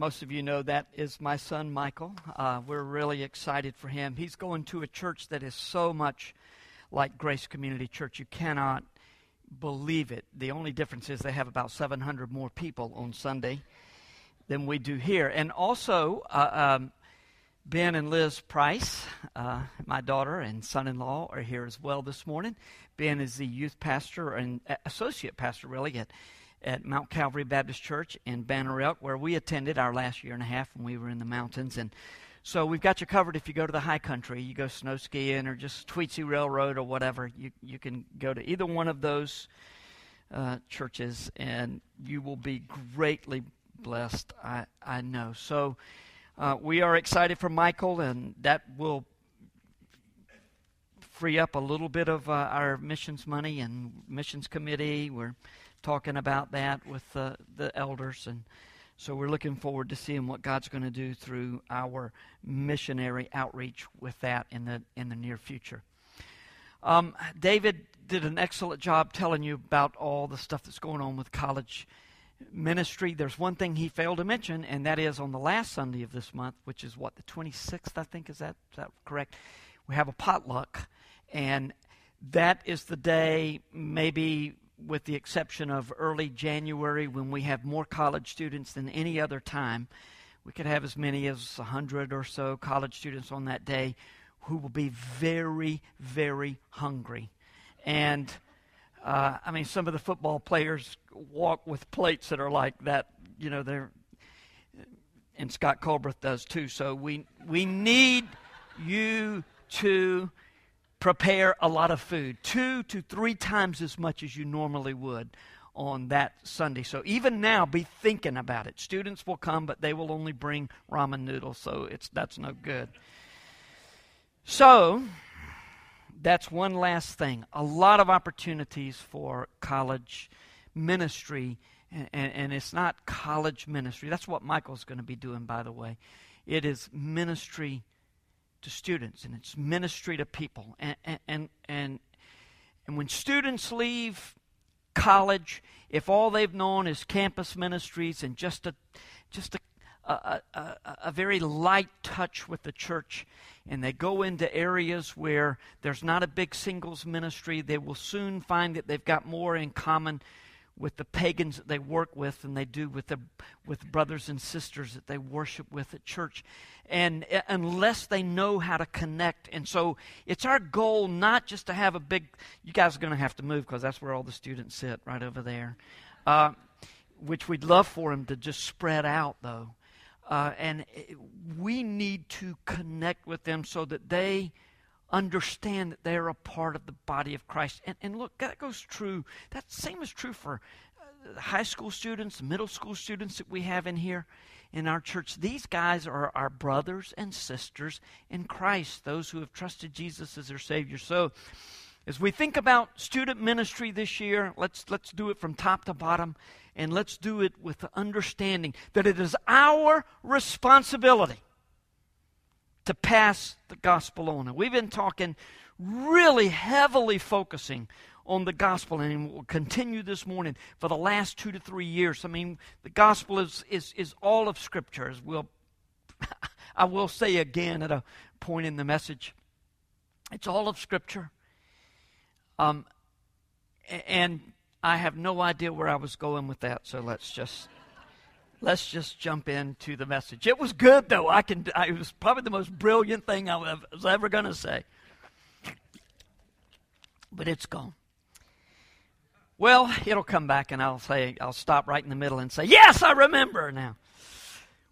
most of you know that is my son Michael. Uh, we're really excited for him. He's going to a church that is so much like Grace Community Church. You cannot believe it. The only difference is they have about 700 more people on Sunday than we do here. And also, uh, um, Ben and Liz Price, uh, my daughter and son in law, are here as well this morning. Ben is the youth pastor and associate pastor, really, at, at Mount Calvary Baptist Church in Banner Elk, where we attended our last year and a half when we were in the mountains. And so we've got you covered if you go to the high country. You go snow skiing or just Tweetsie Railroad or whatever. You, you can go to either one of those uh, churches, and you will be greatly blessed, I, I know. So uh, we are excited for Michael, and that will free up a little bit of uh, our missions money and missions committee. We're talking about that with uh, the elders, and so we're looking forward to seeing what God's going to do through our missionary outreach with that in the in the near future. Um, David did an excellent job telling you about all the stuff that's going on with college ministry, there's one thing he failed to mention, and that is on the last Sunday of this month, which is what, the 26th, I think, is that, is that correct? We have a potluck, and that is the day, maybe with the exception of early January, when we have more college students than any other time. We could have as many as 100 or so college students on that day who will be very, very hungry. And uh, I mean, some of the football players walk with plates that are like that. You know, they're and Scott Colbert does too. So we we need you to prepare a lot of food, two to three times as much as you normally would on that Sunday. So even now, be thinking about it. Students will come, but they will only bring ramen noodles, so it's that's no good. So that's one last thing. A lot of opportunities for college ministry, and, and, and it's not college ministry. That's what Michael's going to be doing, by the way. It is ministry to students, and it's ministry to people. And, and, and, and when students leave college, if all they've known is campus ministries and just a, just a a, a, a, very light touch with the church and they go into areas where there's not a big singles ministry, they will soon find that they've got more in common with the pagans that they work with than they do with the with brothers and sisters that they worship with at church. And uh, unless they know how to connect. And so it's our goal not just to have a big you guys are going to have to move because that's where all the students sit right over there. Uh, which we'd love for them to just spread out though. Uh, and we need to connect with them so that they understand that they're a part of the body of Christ. And, and look, that goes true. That same is true for uh, high school students, middle school students that we have in here in our church. These guys are our brothers and sisters in Christ, those who have trusted Jesus as their Savior. So, as we think about student ministry this year, let's, let's do it from top to bottom and let's do it with the understanding that it is our responsibility to pass the gospel on. And we've been talking really heavily focusing on the gospel, and we'll continue this morning for the last two to three years. I mean, the gospel is, is, is all of Scripture, as we'll, I will say again at a point in the message. It's all of Scripture. Um, and I have no idea where I was going with that, so let's just let's just jump into the message. It was good though. I can. I, it was probably the most brilliant thing I was ever going to say, but it's gone. Well, it'll come back, and I'll say I'll stop right in the middle and say, "Yes, I remember now."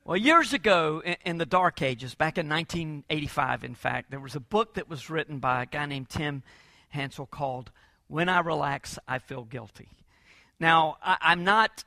Well, years ago in, in the Dark Ages, back in 1985, in fact, there was a book that was written by a guy named Tim Hansel called when I relax, I feel guilty. Now, I, am not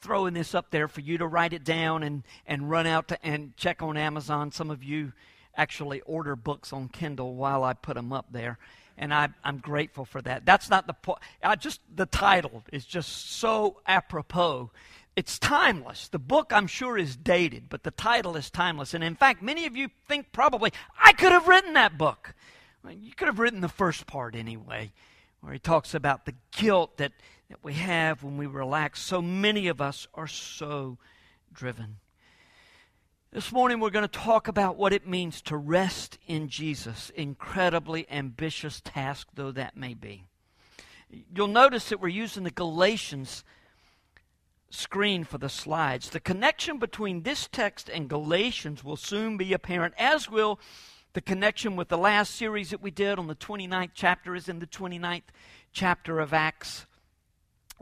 throwing this up there for you to write it down and, and run out to, and check on Amazon. Some of you actually order books on Kindle while I put them up there. And I, I'm grateful for that. That's not the point. I Just the title is just so apropos. It's timeless. The book, I'm sure, is dated, but the title is timeless. And in fact, many of you think probably, I could have written that book. You could have written the first part anyway where he talks about the guilt that, that we have when we relax. So many of us are so driven. This morning we're going to talk about what it means to rest in Jesus, incredibly ambitious task though that may be. You'll notice that we're using the Galatians screen for the slides. The connection between this text and Galatians will soon be apparent, as will the connection with the last series that we did on the 29th chapter is in the 29th chapter of Acts,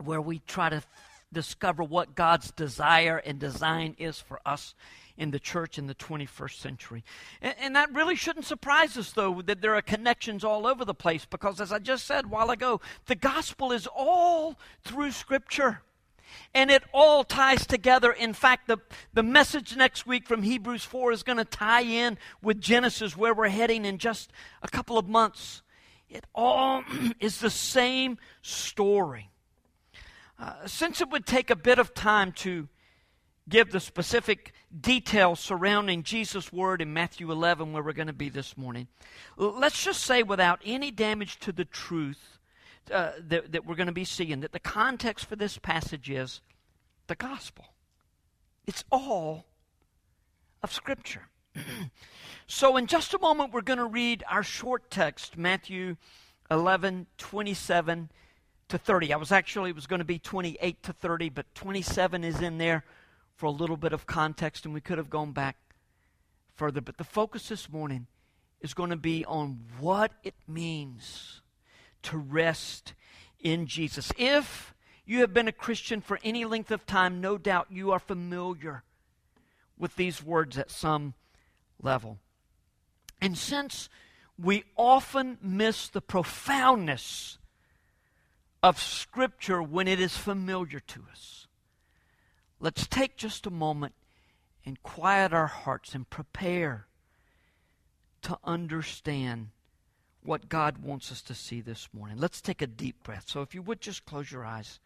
where we try to discover what God's desire and design is for us in the church in the 21st century. And, and, that really shouldn't surprise us, though, that there are connections all over the place, because as I just said a while ago, the gospel is all through Scripture. And it all ties together. In fact, the, the message next week from Hebrews 4 is going to tie in with Genesis, where we're heading in just a couple of months. It all is the same story. Uh, since it would take a bit of time to give the specific details surrounding Jesus' word in Matthew 11, where we're going to be this morning, let's just say without any damage to the truth uh, that, that we're going to be seeing, that the context for this passage is the gospel. It's all of Scripture. so, in just a moment, we're going to read our short text, Matthew 11, 27 to 30. I was actually, it was going to be 28 to 30, but 27 is in there for a little bit of context, and we could have gone back further. But the focus this morning is going to be on what it means to rest in Jesus. If you have been a Christian for any length of time, no doubt you are familiar with these words at some level. And since we often miss the profoundness of Scripture when it is familiar to us, Let's take just a moment and quiet our hearts and prepare to understand what God wants us to see this morning. Let's take a deep breath. So, if you would just close your eyes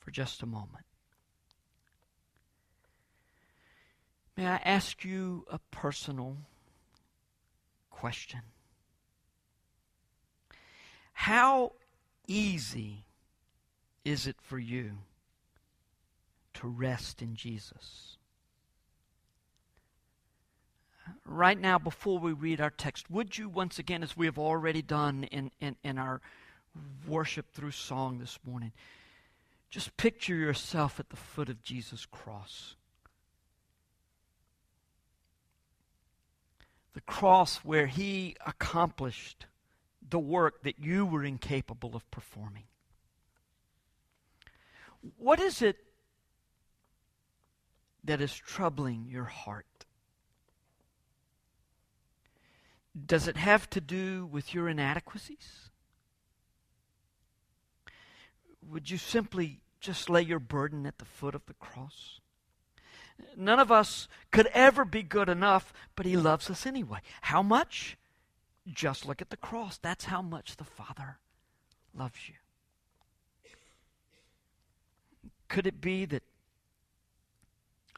for just a moment. May I ask you a personal question? How easy is it for you? to rest in Jesus. Right now, before we read our text, would you once again, as we have already done in, in, in our worship through song this morning, just picture yourself at the foot of Jesus' cross? The cross where he accomplished the work that you were incapable of performing. What is it that is troubling your heart? Does it have to do with your inadequacies? Would you simply just lay your burden at the foot of the cross? None of us could ever be good enough, but He loves us anyway. How much? Just look at the cross. That's how much the Father loves you. Could it be that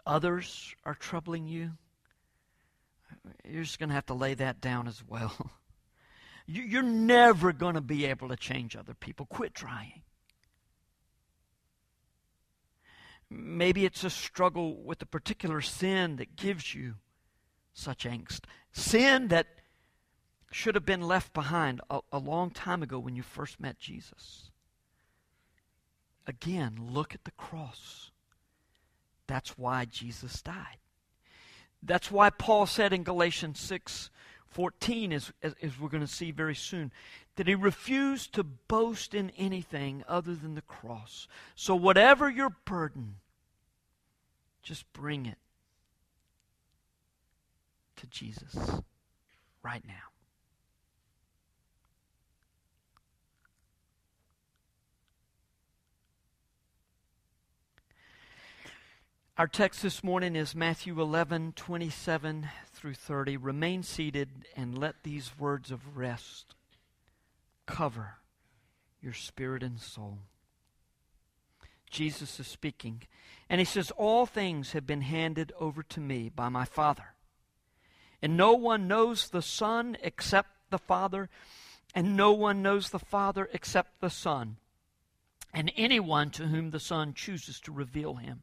others are troubling you, you're just going to have to lay that down as well. You're never going to be able to change other people. Quit trying. Maybe it's a struggle with a particular sin that gives you such angst. Sin that should have been left behind a, a, long time ago when you first met Jesus. Again, look at the cross. That's why Jesus died. That's why Paul said in Galatians 6 14, as, as, as we're going to see very soon, that he refused to boast in anything other than the cross. So, whatever your burden, just bring it to Jesus right now. Our text this morning is Matthew 11, 27 through 30. Remain seated and let these words of rest cover your spirit and soul. Jesus is speaking, and he says, All things have been handed over to me by my Father. And no one knows the Son except the Father, and no one knows the Father except the Son, and anyone to whom the Son chooses to reveal him.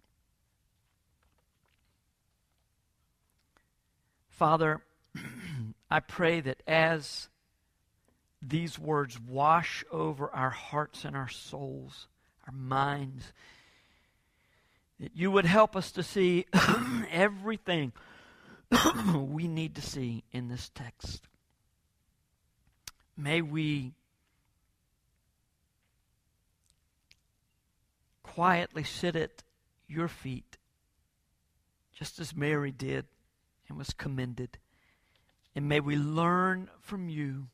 Father, I pray that as these words wash over our hearts and our souls, our minds, that you would help us to see everything we need to see in this text. May we quietly sit at your feet, just as Mary did and was commended. And may we learn from you.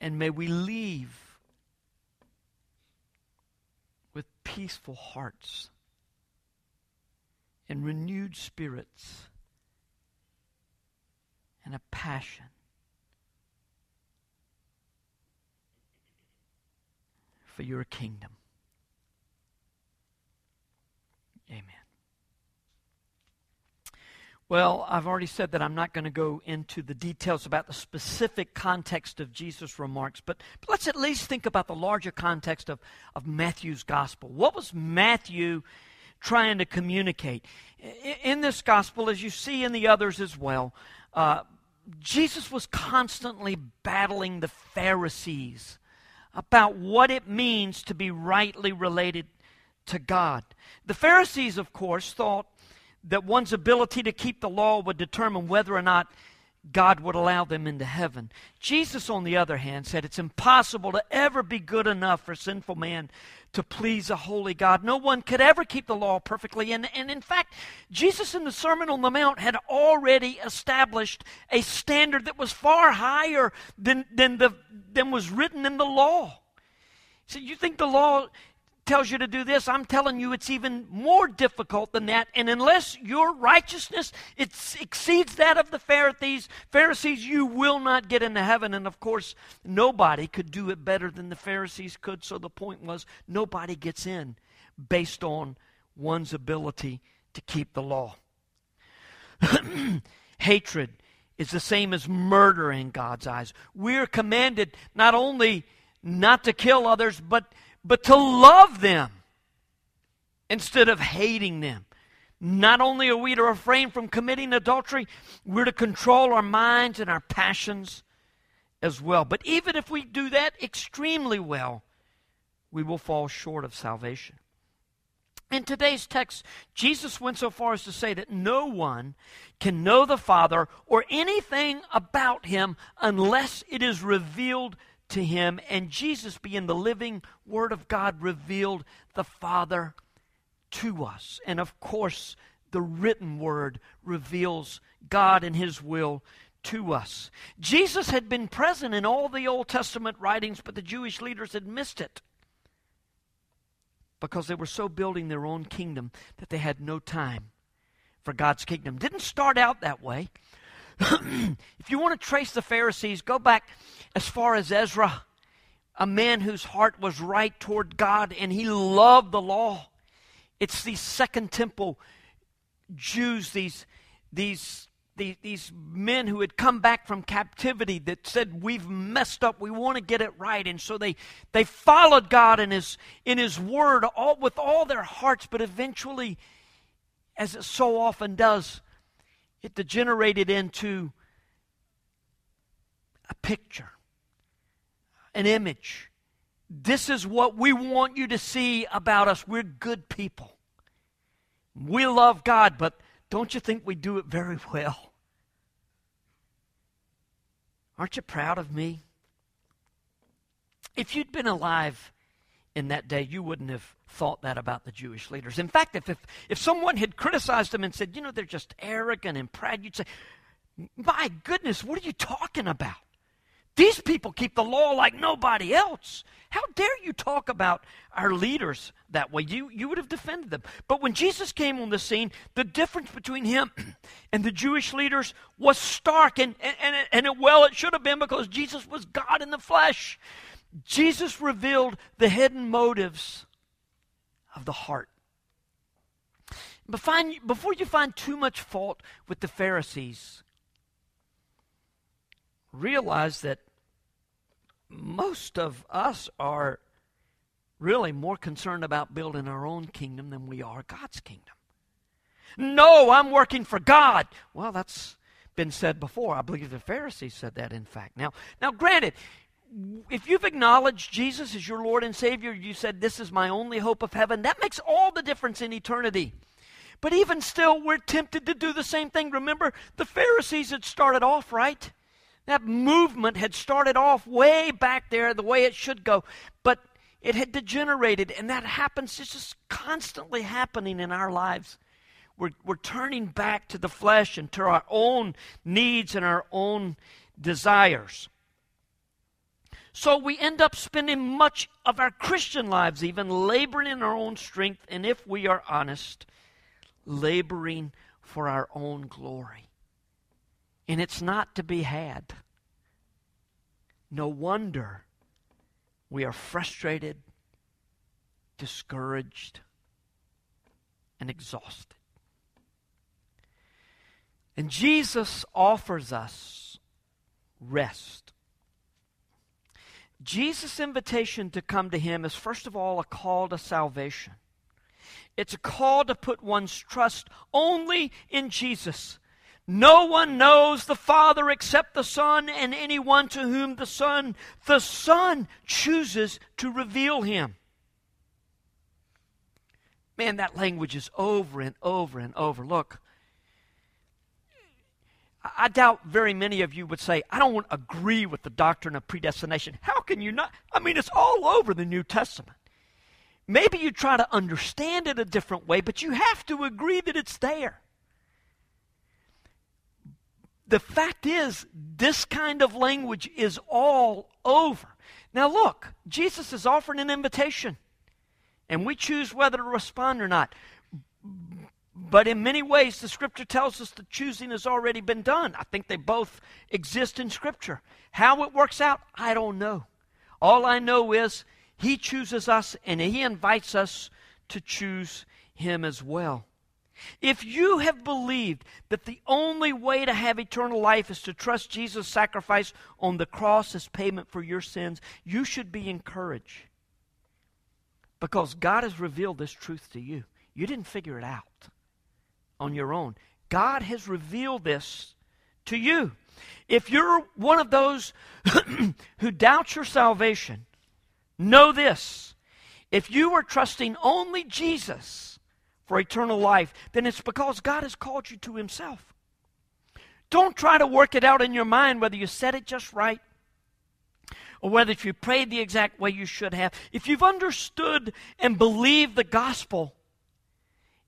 And may we leave with peaceful hearts and renewed spirits and a passion for your kingdom. Amen. Well, I've already said that I'm not going to go into the details about the specific context of Jesus' remarks, but, but, let's at least think about the larger context of, of Matthew's gospel. What was Matthew trying to communicate? In, in this gospel, as you see in the others as well, uh, Jesus was constantly battling the Pharisees about what it means to be rightly related to God. The Pharisees, of course, thought that one's ability to keep the law would determine whether or not God would allow them into heaven. Jesus, on the other hand, said it's impossible to ever be good enough for sinful man to please a holy God. No one could ever keep the law perfectly. And, and in fact, Jesus in the Sermon on the Mount had already established a standard that was far higher than, than, the, than was written in the law. So you think the law tells you to do this, I'm telling you it's even more difficult than that. And unless your righteousness exceeds that of the Pharisees, Pharisees, you will not get into heaven. And of course, nobody could do it better than the Pharisees could. So the point was, nobody gets in based on one's ability to keep the law. Hatred is the same as murder in God's eyes. We're commanded not only not to kill others, but but to love them instead of hating them. Not only are we to refrain from committing adultery, we're to control our minds and our passions as well. But even if we do that extremely well, we will fall short of salvation. In today's text, Jesus went so far as to say that no one can know the Father or anything about him unless it is revealed to him, and Jesus, being the living Word of God, revealed the Father to us. And of course, the written Word reveals God and His will to us. Jesus had been present in all the Old Testament writings, but the Jewish leaders had missed it because they were so building their own kingdom that they had no time for God's kingdom. Didn't start out that way. if you want to trace the Pharisees, go back as far as Ezra, a man whose heart was right toward God and he loved the law. It's these Second Temple Jews, these, these, these, these men who had come back from captivity that said, We've messed up, we want to get it right. And so they, they followed God in his, in his word all, with all their hearts, but eventually, as it so often does, it degenerated into a picture, an image. This is what we want you to see about us. We're good people. We love God, but don't you think we do it very well? Aren't you proud of me? If you'd been alive in that day, you wouldn't have thought that about the Jewish leaders. In fact, if, if, if someone had criticized them and said, you know, they're just arrogant and proud, you'd say, my goodness, what are you talking about? These people keep the law like nobody else. How dare you talk about our leaders that way? You, you would have defended them. But when Jesus came on the scene, the difference between him and the Jewish leaders was stark. And, and, and, and it, well, it should have been because Jesus was God in the flesh. Jesus revealed the hidden motives of the heart. Before you find too much fault with the Pharisees, realize that most of us are really more concerned about building our own kingdom than we are God's kingdom. No, I'm working for God. Well, that's been said before. I believe the Pharisees said that, in fact. Now, now, granted, if you've acknowledged Jesus as your Lord and Savior, you said, This is my only hope of heaven, that makes all the difference in eternity. But even still, we're tempted to do the same thing. Remember, the Pharisees had started off right. That movement had started off way back there the way it should go, but it had degenerated, and that happens, it's just constantly happening in our lives. We're, we're turning back to the flesh and to our own needs and our own desires. So we end up spending much of our Christian lives even laboring in our own strength, and if we are honest, laboring for our own glory and it's not to be had. No wonder we are frustrated, discouraged, and exhausted. And Jesus offers us rest. Jesus' invitation to come to Him is, first of all, a call to salvation. It's a call to put one's trust only in Jesus no one knows the Father except the Son, and anyone to whom the Son, the Son chooses to reveal him. Man, that language is over and over and over. Look, I doubt very many of you would say, I don't agree with the doctrine of predestination. How can you not? I mean, it's all over the New Testament. Maybe you try to understand it a different way, but you have to agree that it's there the fact is, this kind of language is all over. Now, look, Jesus is offering an invitation, and we choose whether to respond or not. But in many ways, the Scripture tells us the choosing has already been done. I think they both exist in Scripture. How it works out, I don't know. All I know is He chooses us, and He invites us to choose Him as well. If you have believed that the only way to have eternal life is to trust Jesus' sacrifice on the cross as payment for your sins, you should be encouraged. Because God has revealed this truth to you. You didn't figure it out on your own. God has revealed this to you. If you're one of those who doubt your salvation, know this. If you are trusting only Jesus, for eternal life, then it's because God has called you to Himself. Don't try to work it out in your mind whether you said it just right or whether if you prayed the exact way you should have. If you've understood and believed the gospel,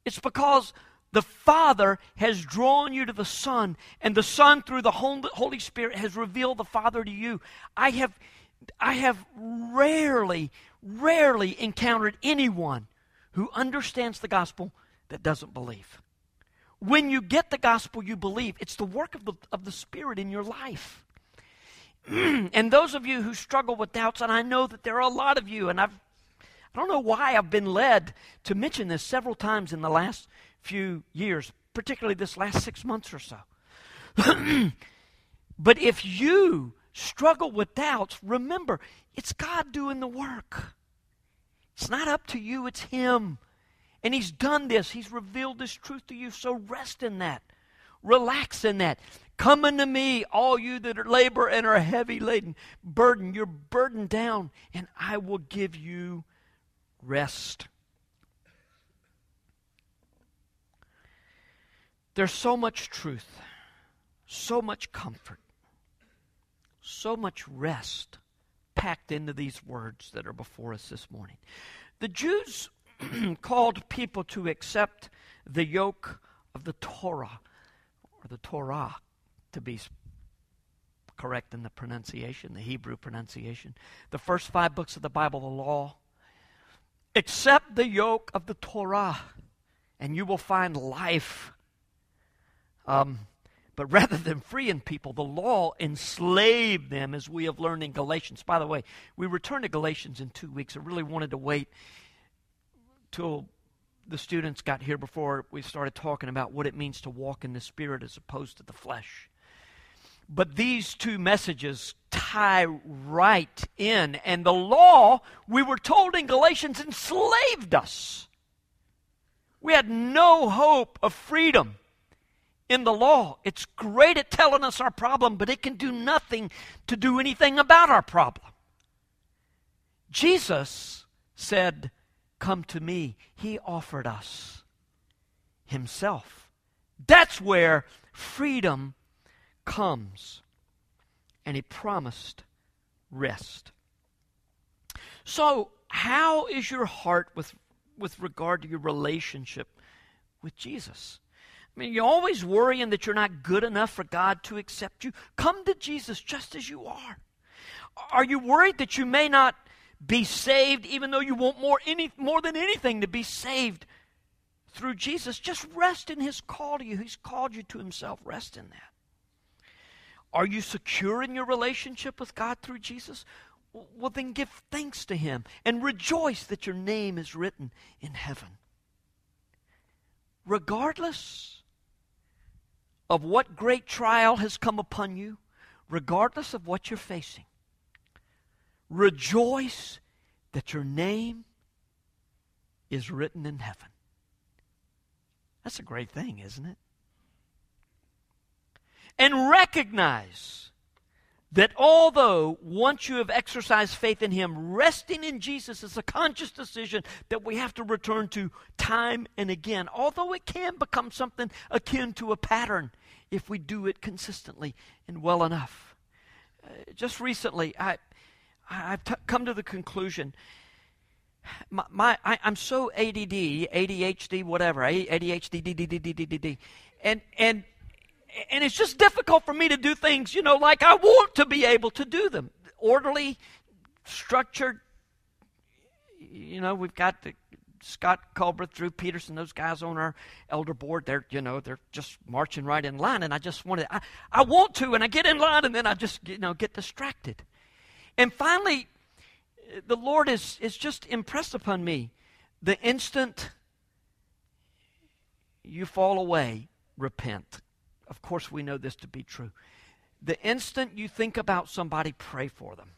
it's because the Father has drawn you to the Son, and the Son, through the Holy Spirit, has revealed the Father to you. I have, I have rarely, rarely encountered anyone who understands the gospel that doesn't believe. When you get the gospel, you believe. It's the work of the, of the Spirit in your life. and those of you who struggle with doubts, and I know that there are a lot of you, and I've, I don't know why I've been led to mention this several times in the last few years, particularly this last six months or so. but if you struggle with doubts, remember, it's God doing the work. It's not up to you, it's Him. And He's done this, He's revealed this truth to you. So rest in that, relax in that. Come unto me, all you that are labor and are heavy laden, burden. You're burdened down, and I will give you rest. There's so much truth, so much comfort, so much rest packed into these words that are before us this morning. The Jews called people to accept the yoke of the Torah, or the Torah to be correct in the pronunciation, the Hebrew pronunciation. The first five books of the Bible, the law. Accept the yoke of the Torah, and you will find life. Um, but rather than freeing people, the law enslaved them, as we have learned in Galatians. By the way, we return to Galatians in two weeks. I really wanted to wait till the students got here before we started talking about what it means to walk in the Spirit as opposed to the flesh. But these two messages tie right in. And the law, we were told in Galatians, enslaved us. We had no hope of freedom in the law. It's great at telling us our problem, but it can do nothing to do anything about our problem. Jesus said, Come to me. He offered us Himself. That's where freedom comes. And He promised rest. So, how is your heart with, with regard to your relationship with Jesus? I mean, you're always worrying that you're not good enough for God to accept you. Come to Jesus just as you are. Are you worried that you may not be saved even though you want more, any, more than anything to be saved through Jesus? Just rest in His call to you. He's called you to Himself. Rest in that. Are you secure in your relationship with God through Jesus? Well, then give thanks to Him and rejoice that your name is written in heaven. Regardless of what great trial has come upon you, regardless of what you're facing, rejoice that your name is written in heaven. That's a great thing, isn't it? And recognize that although once you have exercised faith in Him, resting in Jesus is a conscious decision that we have to return to time and again, although it can become something akin to a pattern if we do it consistently and well enough. Uh, just recently, I, I've t- come to the conclusion. My, my I, am so ADD, ADHD, whatever, ADHD, DDD, and and and it's just difficult for me to do things, you know, like I want to be able to do them, orderly, structured. You know, we've got the Scott Culbreth, Drew Peterson, those guys on our elder board, they're, you know, they're just marching right in line. And I just wanted, I, I want to, and I get in line, and then I just, you know, get distracted. And finally, the Lord is, is just impressed upon me the instant you fall away, repent. Of course, we know this to be true. The instant you think about somebody, pray for them.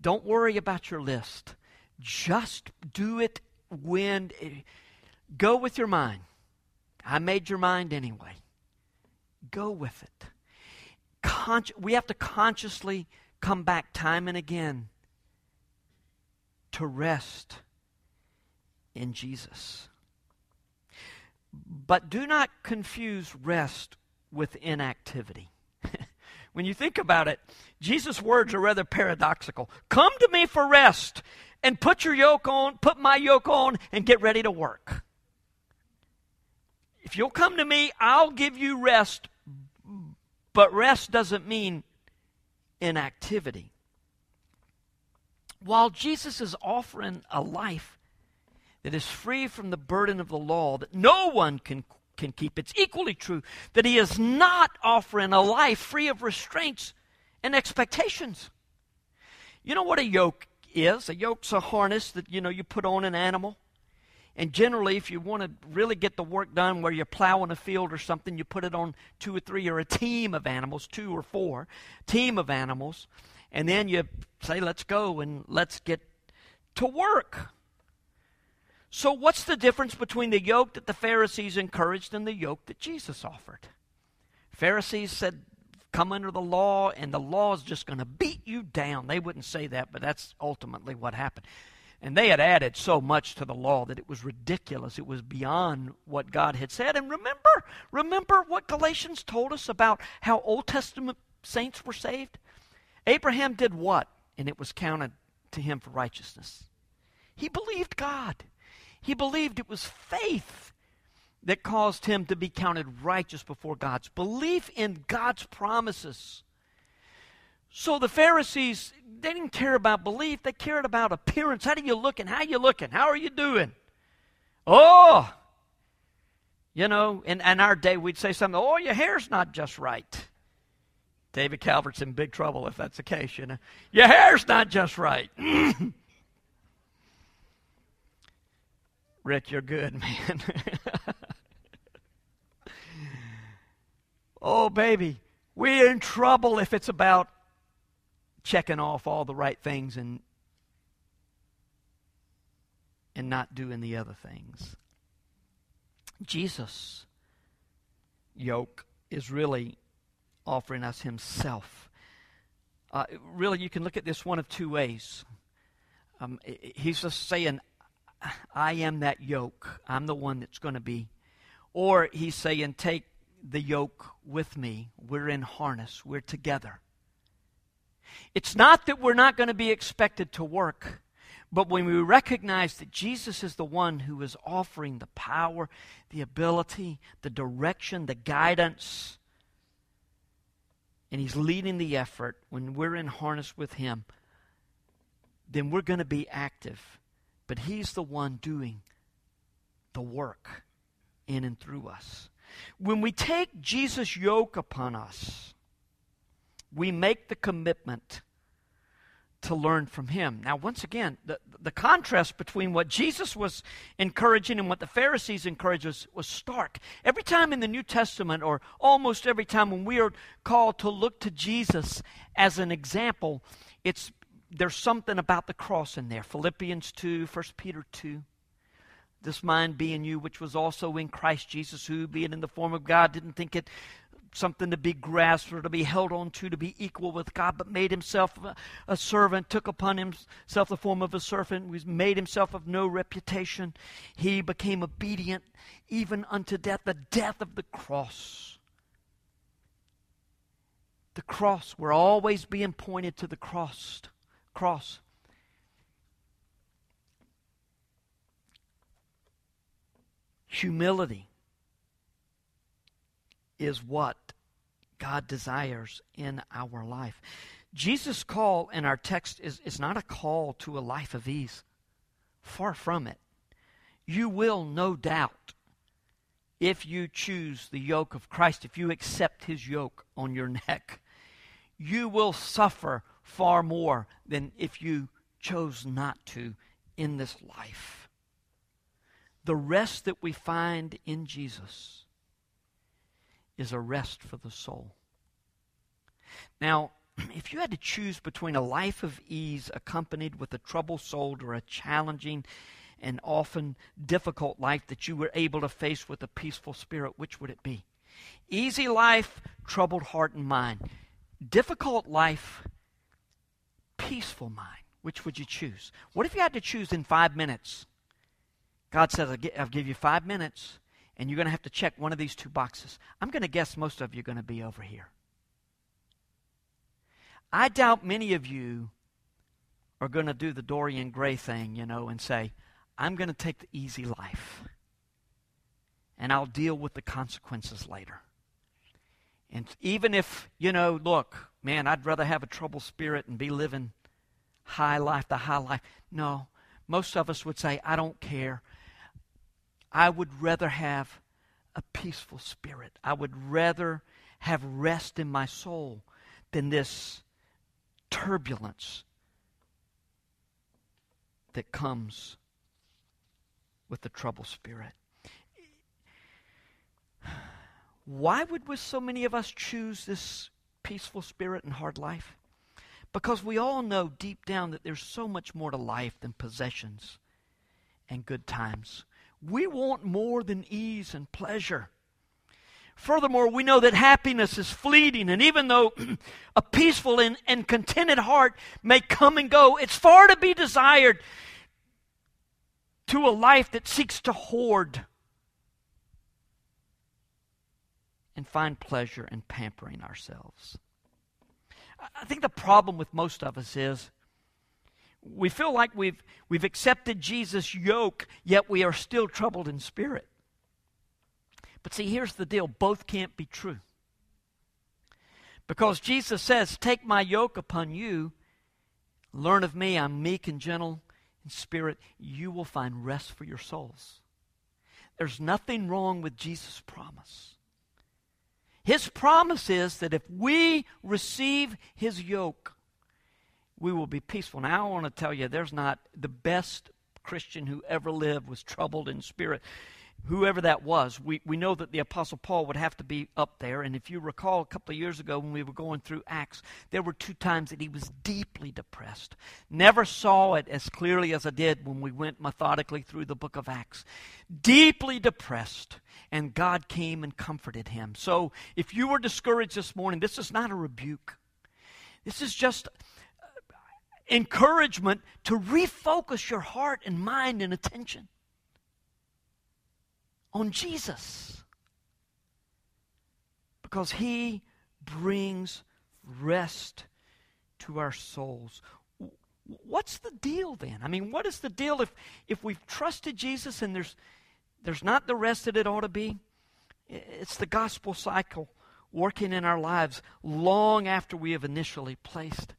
Don't worry about your list. Just do it when eh, go with your mind. I made your mind anyway. Go with it. We have to consciously come back time and again to rest in Jesus. But do not confuse rest with inactivity. when you think about it, Jesus' words are rather paradoxical. Come to me for rest and put your yoke on, put my yoke on, and get ready to work. If you'll come to me, I'll give you rest. But rest doesn't mean inactivity. While Jesus is offering a life that is free from the burden of the law that no one can, can keep, it's equally true that he is not offering a life free of restraints and expectations. You know what a yoke is. A yoke's a harness that you know you put on an animal. And generally, if you want to really get the work done where you're plowing a field or something, you put it on two or three or a team of animals, two or four, team of animals, and then you say, let's go and let's get to work. So, what's the difference between the yoke that the Pharisees encouraged and the yoke that Jesus offered? Pharisees said, come under the law and the law is just going to beat you down. They wouldn't say that, but that's ultimately what happened. And they had added so much to the law that it was ridiculous. It was beyond what God had said. And remember, remember what Galatians told us about how Old Testament saints were saved? Abraham did what? And it was counted to him for righteousness. He believed God. He believed it was faith that caused him to be counted righteous before God's belief in God's promises. So the Pharisees, they didn't care about belief, they cared about appearance. How do you looking? How you looking? How are you doing? Oh! You know, in, in our day we'd say something, oh, your hair's not just right. David Calvert's in big trouble if that's the case, you know. Your hair's not just right. Rick, you're good, man. oh, baby, we're in trouble if it's about checking off all the right things and and not doing the other things. Jesus yoke is really offering us himself. Uh, really, you can look at this one of two ways. Um, he's just saying, I am that yoke. I'm the one that's going to be. Or he's saying, Take the yoke with me. We're in harness, we're together. It's not that we're not going to be expected to work, but when we recognize that Jesus is the one who is offering the power, the ability, the direction, the guidance, and He's leading the effort, when we're in harness with Him, then we're going to be active. But He's the one doing the work in and through us. When we take Jesus' yoke upon us, we make the commitment to learn from him. Now, once again, the, the contrast between what Jesus was encouraging and what the Pharisees encouraged was, was stark. Every time in the New Testament, or almost every time when we are called to look to Jesus as an example, it's there's something about the cross in there. Philippians 2, 1 Peter 2. This mind being you, which was also in Christ Jesus, who, being in the form of God, didn't think it something to be grasped or to be held on to, to be equal with God, but made himself a, servant, took upon himself the form of a servant, was made himself of no reputation. He became obedient even unto death, the death of the cross. The cross, we're always being pointed to the cross. Cross. Humility is what God desires in our life. Jesus' call in our text is, is not a call to a life of ease. Far from it. You will, no doubt, if you choose the yoke of Christ, if you accept his yoke on your neck, you will suffer far more than if you chose not to in this life. The rest that we find in Jesus is a rest for the soul. Now, if you had to choose between a life of ease accompanied with a troubled soul or a challenging and often difficult life that you were able to face with a peaceful spirit, which would it be? Easy life, troubled heart and mind. Difficult life, peaceful mind. Which would you choose? What if you had to choose in five minutes? God says, I'll give you five minutes and you're going to have to check one of these two boxes. I'm going to guess most of you are going to be over here. I doubt many of you are going to do the Dorian Gray thing, you know, and say, I'm going to take the easy life and I'll deal with the consequences later. And even if, you know, look, man, I'd rather have a troubled spirit and be living high life, the high life. No, most of us would say, I don't care. I would rather have a peaceful spirit. I would rather have rest in my soul than this turbulence that comes with the troubled spirit. Why would so many of us choose this peaceful spirit and hard life? Because we all know deep down that there's so much more to life than possessions and good times. We want more than ease and pleasure. Furthermore, we know that happiness is fleeting, and even though a peaceful and, and contented heart may come and go, it's far to be desired to a life that seeks to hoard and find pleasure in pampering ourselves. I think the problem with most of us is we feel like we've, we've accepted Jesus' yoke, yet we are still troubled in spirit. But see, here's the deal both can't be true. Because Jesus says, Take my yoke upon you, learn of me, I'm meek and gentle in spirit, you will find rest for your souls. There's nothing wrong with Jesus' promise. His promise is that if we receive his yoke, we will be peaceful. Now, I want to tell you, there's not the best Christian who ever lived was troubled in spirit whoever that was, we, we know that the Apostle Paul would have to be up there. And if you recall a couple of years ago when we were going through Acts, there were two times that he was deeply depressed. Never saw it as clearly as I did when we went methodically through the book of Acts. Deeply depressed. And God came and comforted him. So if you were discouraged this morning, this is not a rebuke. This is just encouragement to refocus your heart and mind and attention on Jesus. Because he brings rest to our souls. What's the deal then? I mean, what is the deal if, if we've trusted Jesus and there's, there's not the rest that it ought to be? It's the gospel cycle working in our lives long after we have initially placed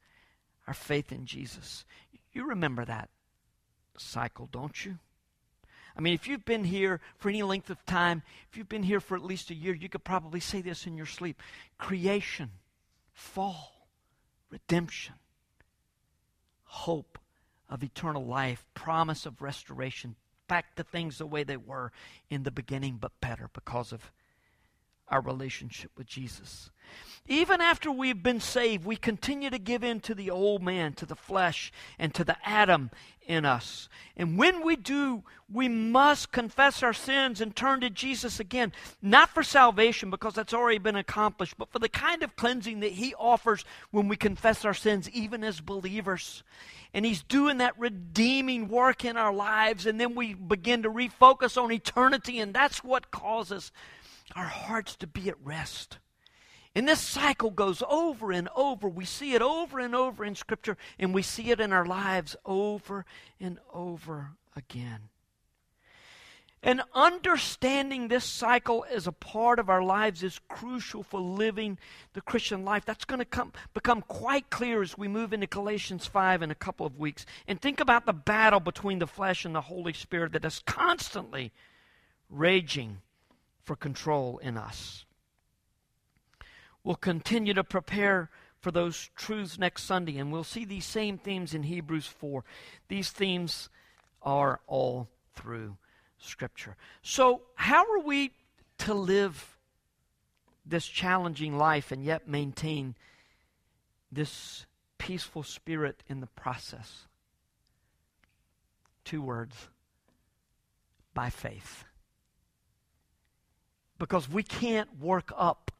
our faith in Jesus. You remember that cycle, don't you? I mean, if you've been here for any length of time, if you've been here for at least a year, you could probably say this in your sleep creation, fall, redemption, hope of eternal life, promise of restoration, back to things the way they were in the beginning, but better because of our relationship with Jesus. Even after we've been saved, we continue to give in to the old man, to the flesh, and to the Adam in us. And when we do, we must confess our sins and turn to Jesus again, not for salvation, because that's already been accomplished, but for the kind of cleansing that He offers when we confess our sins, even as believers. And He's doing that redeeming work in our lives, and then we begin to refocus on eternity, and that's what causes our hearts to be at rest. And this cycle goes over and over. We see it over and over in Scripture, and we see it in our lives over and over again. And understanding this cycle as a part of our lives is crucial for living the Christian life. That's going to come, become quite clear as we move into Galatians 5 in a couple of weeks. And think about the battle between the flesh and the Holy Spirit that is constantly raging for control in us. We'll continue to prepare for those truths next Sunday, and we'll see these same themes in Hebrews 4. These themes are all through Scripture. So, how are we to live this challenging life and yet maintain this peaceful spirit in the process? Two words by faith because we can't work up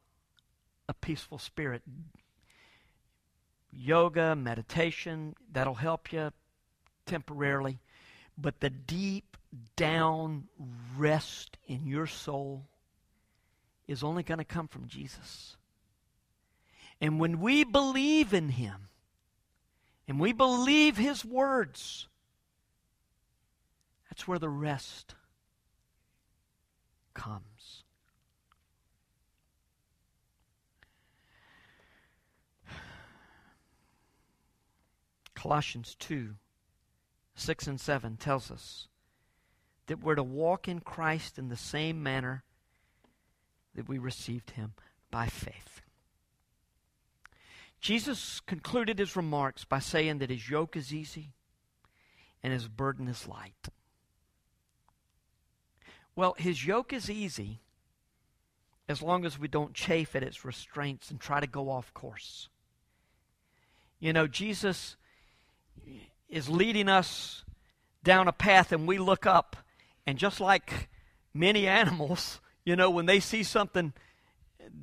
a peaceful spirit. Yoga, meditation, that'll help you temporarily. But the deep down rest in your soul is only going to come from Jesus. And when we believe in Him and we believe His words, that's where the rest comes. Colossians 2 6 and 7 tells us that we're to walk in Christ in the same manner that we received him by faith. Jesus concluded his remarks by saying that his yoke is easy and his burden is light. Well, his yoke is easy as long as we don't chafe at its restraints and try to go off course. You know, Jesus is leading us down a path and we look up. And just like many animals you know when they see something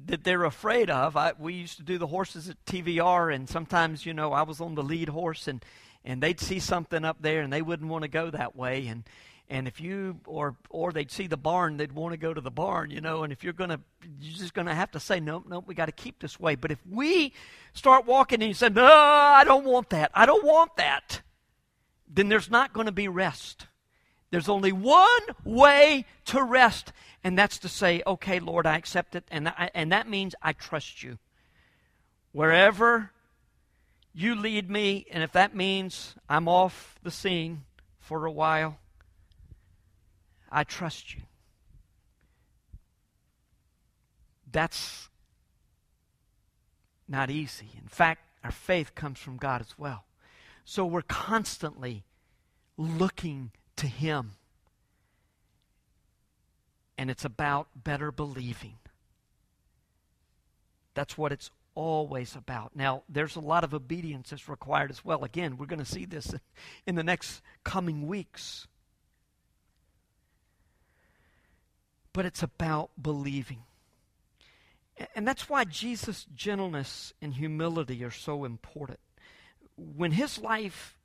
that they're afraid of I, we used to do the horses at tvr and sometimes you know i was on the lead horse and and they'd see something up there and they wouldn't want to go that way. And and if you or or they'd see the barn they'd want to go to the barn you know and if you're going to you're just going to have to say nope nope we got to keep this way but if we start walking and you say no i don't want that i don't want that then there's not going to be rest. There's only one way to rest, and that's to say, okay, Lord, I accept it, and, I, and that means I trust you. Wherever you lead me, and if that means I'm off the scene for a while, I trust you. That's not easy. In fact, our faith comes from God as well. So we're constantly looking to Him. And it's about better believing. That's what it's always about. Now, there's a lot of obedience that's required as well. Again, we're going to see this in the next coming weeks. But it's about believing. And that's why Jesus' gentleness and humility are so important. When his life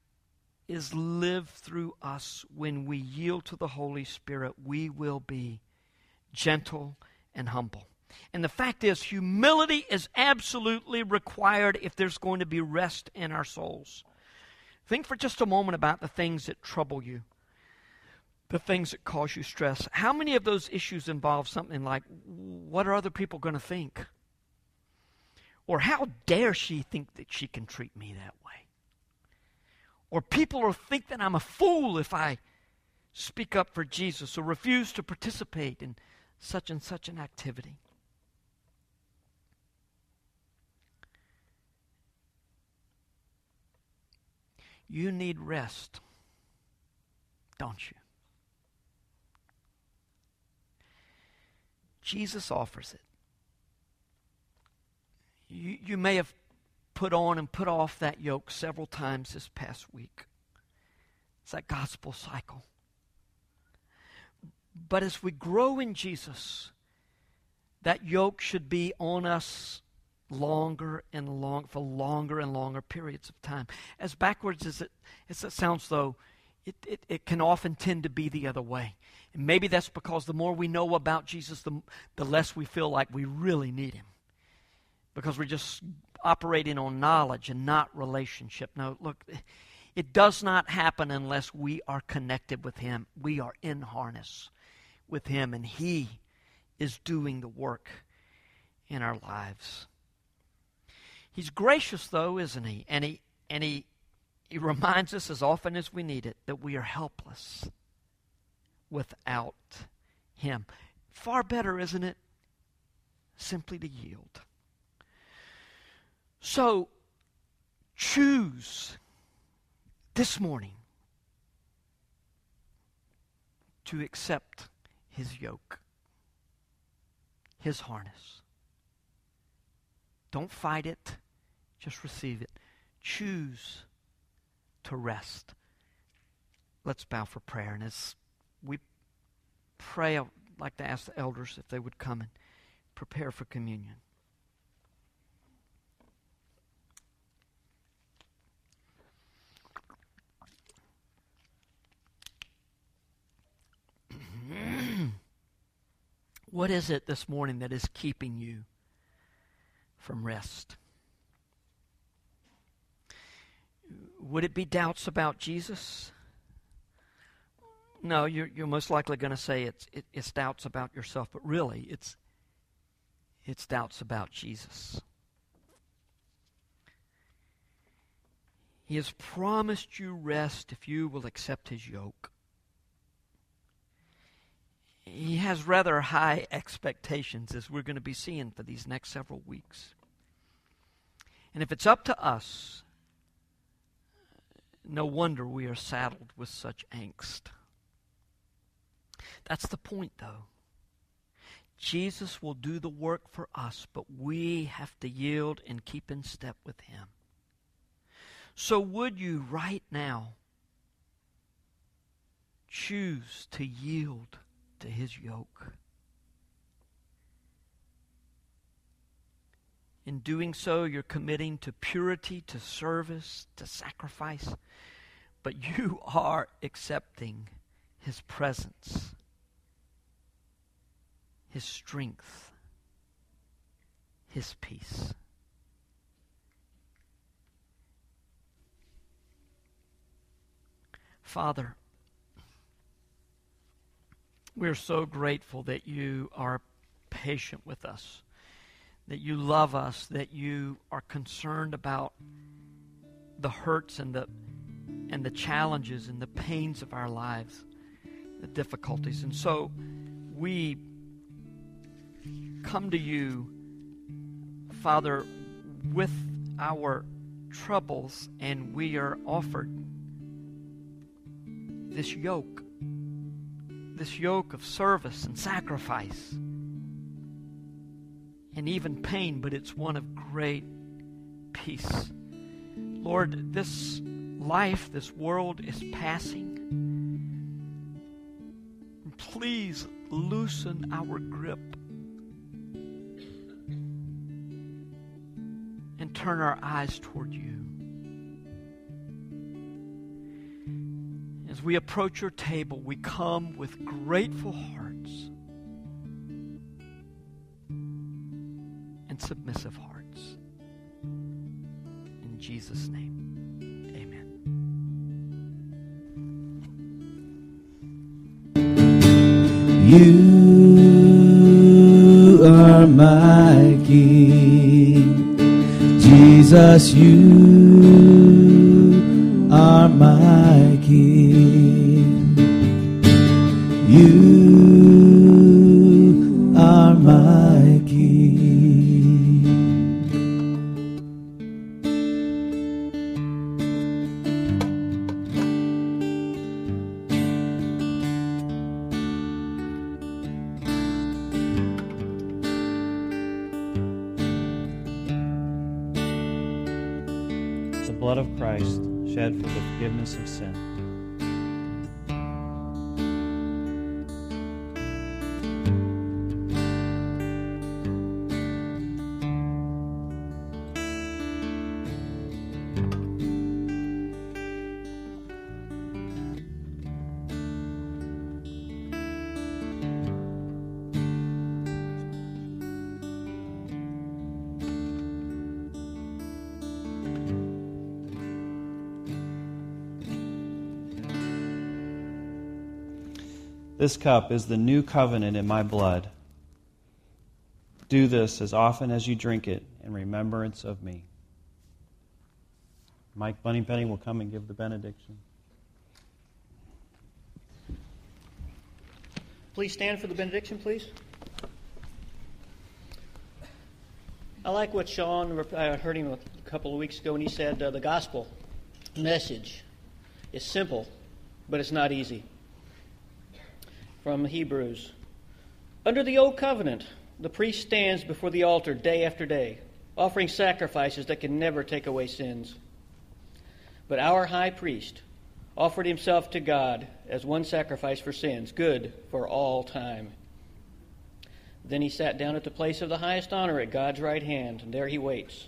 is lived through us, when we yield to the Holy Spirit, we will be gentle and humble. And the fact is, humility is absolutely required if there's going to be rest in our souls. Think for just a moment about the things that trouble you, the things that cause you stress. How many of those issues involve something like, what are other people going to think? Or how dare she think that she can treat me that way? Or people will think that I'm a fool if I speak up for Jesus or refuse to participate in such and such an activity. You need rest, don't you? Jesus offers it. You, you may have put on and put off that yoke several times this past week. It's that gospel cycle. But as we grow in Jesus, that yoke should be on us longer and long for longer and longer periods of time. As backwards as it, as it sounds, though, it, it, it can often tend to be the other way. And maybe that's because the more we know about Jesus, the, the less we feel like we really need him. Because we're just operating on knowledge and not relationship. No, look, it does not happen unless we are connected with him. We are in harness with him, and he is doing the work in our lives. He's gracious, though, isn't he? And he, and he, he reminds us as often as we need it that we are helpless without him. Far better, isn't it? Simply to yield. So, choose this morning to accept his yoke, his harness. Don't fight it. Just receive it. Choose to rest. Let's bow for prayer. And as we pray, I'd like to ask the elders if they would come and prepare for communion. what is it this morning that is keeping you from rest? Would it be doubts about Jesus? No, you're, you're most likely going to say it's, it, it's doubts about yourself, but really it's, it's doubts about Jesus. He has promised you rest if you will accept his yoke. He has rather high expectations, as we're going to be seeing for these next several weeks. And if it's up to us, no wonder we are saddled with such angst. That's the point, though. Jesus will do the work for us, but we have to yield and keep in step with Him. So, would you right now choose to yield to His yoke? In doing so, you're committing to purity, to service, to sacrifice. But you are accepting His presence, His strength, His peace. Father, we're so grateful that you are patient with us that you love us, that you are concerned about the hurts and the and the challenges and the pains of our lives, the difficulties. And so we come to you, Father, with our troubles, and we are offered this yoke, this yoke of service and sacrifice, and even pain, but it's one of great peace. Lord, this life, this world is passing. Please loosen our grip and turn our eyes toward you. As we approach your table, we come with grateful hearts and submissive hearts. In Jesus' name. You are my King. Jesus, you are my King. This cup is the new covenant in my blood. Do this as often as you drink it in remembrance of me. Mike Bunnypenny will come and give the benediction. Please stand for the benediction, please. I like what Sean, I heard him a couple of weeks ago, and he said uh, the gospel message is simple, but it's not easy. From Hebrews. Under the old covenant, the priest stands before the altar day after day, offering sacrifices that can never take away sins. But our high priest offered himself to God as one sacrifice for sins, good for all time. Then he sat down at the place of the highest honor at God's right hand, and there he waits.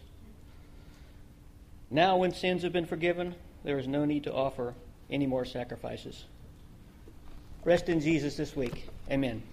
Now, when sins have been forgiven, there is no need to offer any more sacrifices. Rest in Jesus this week. Amen.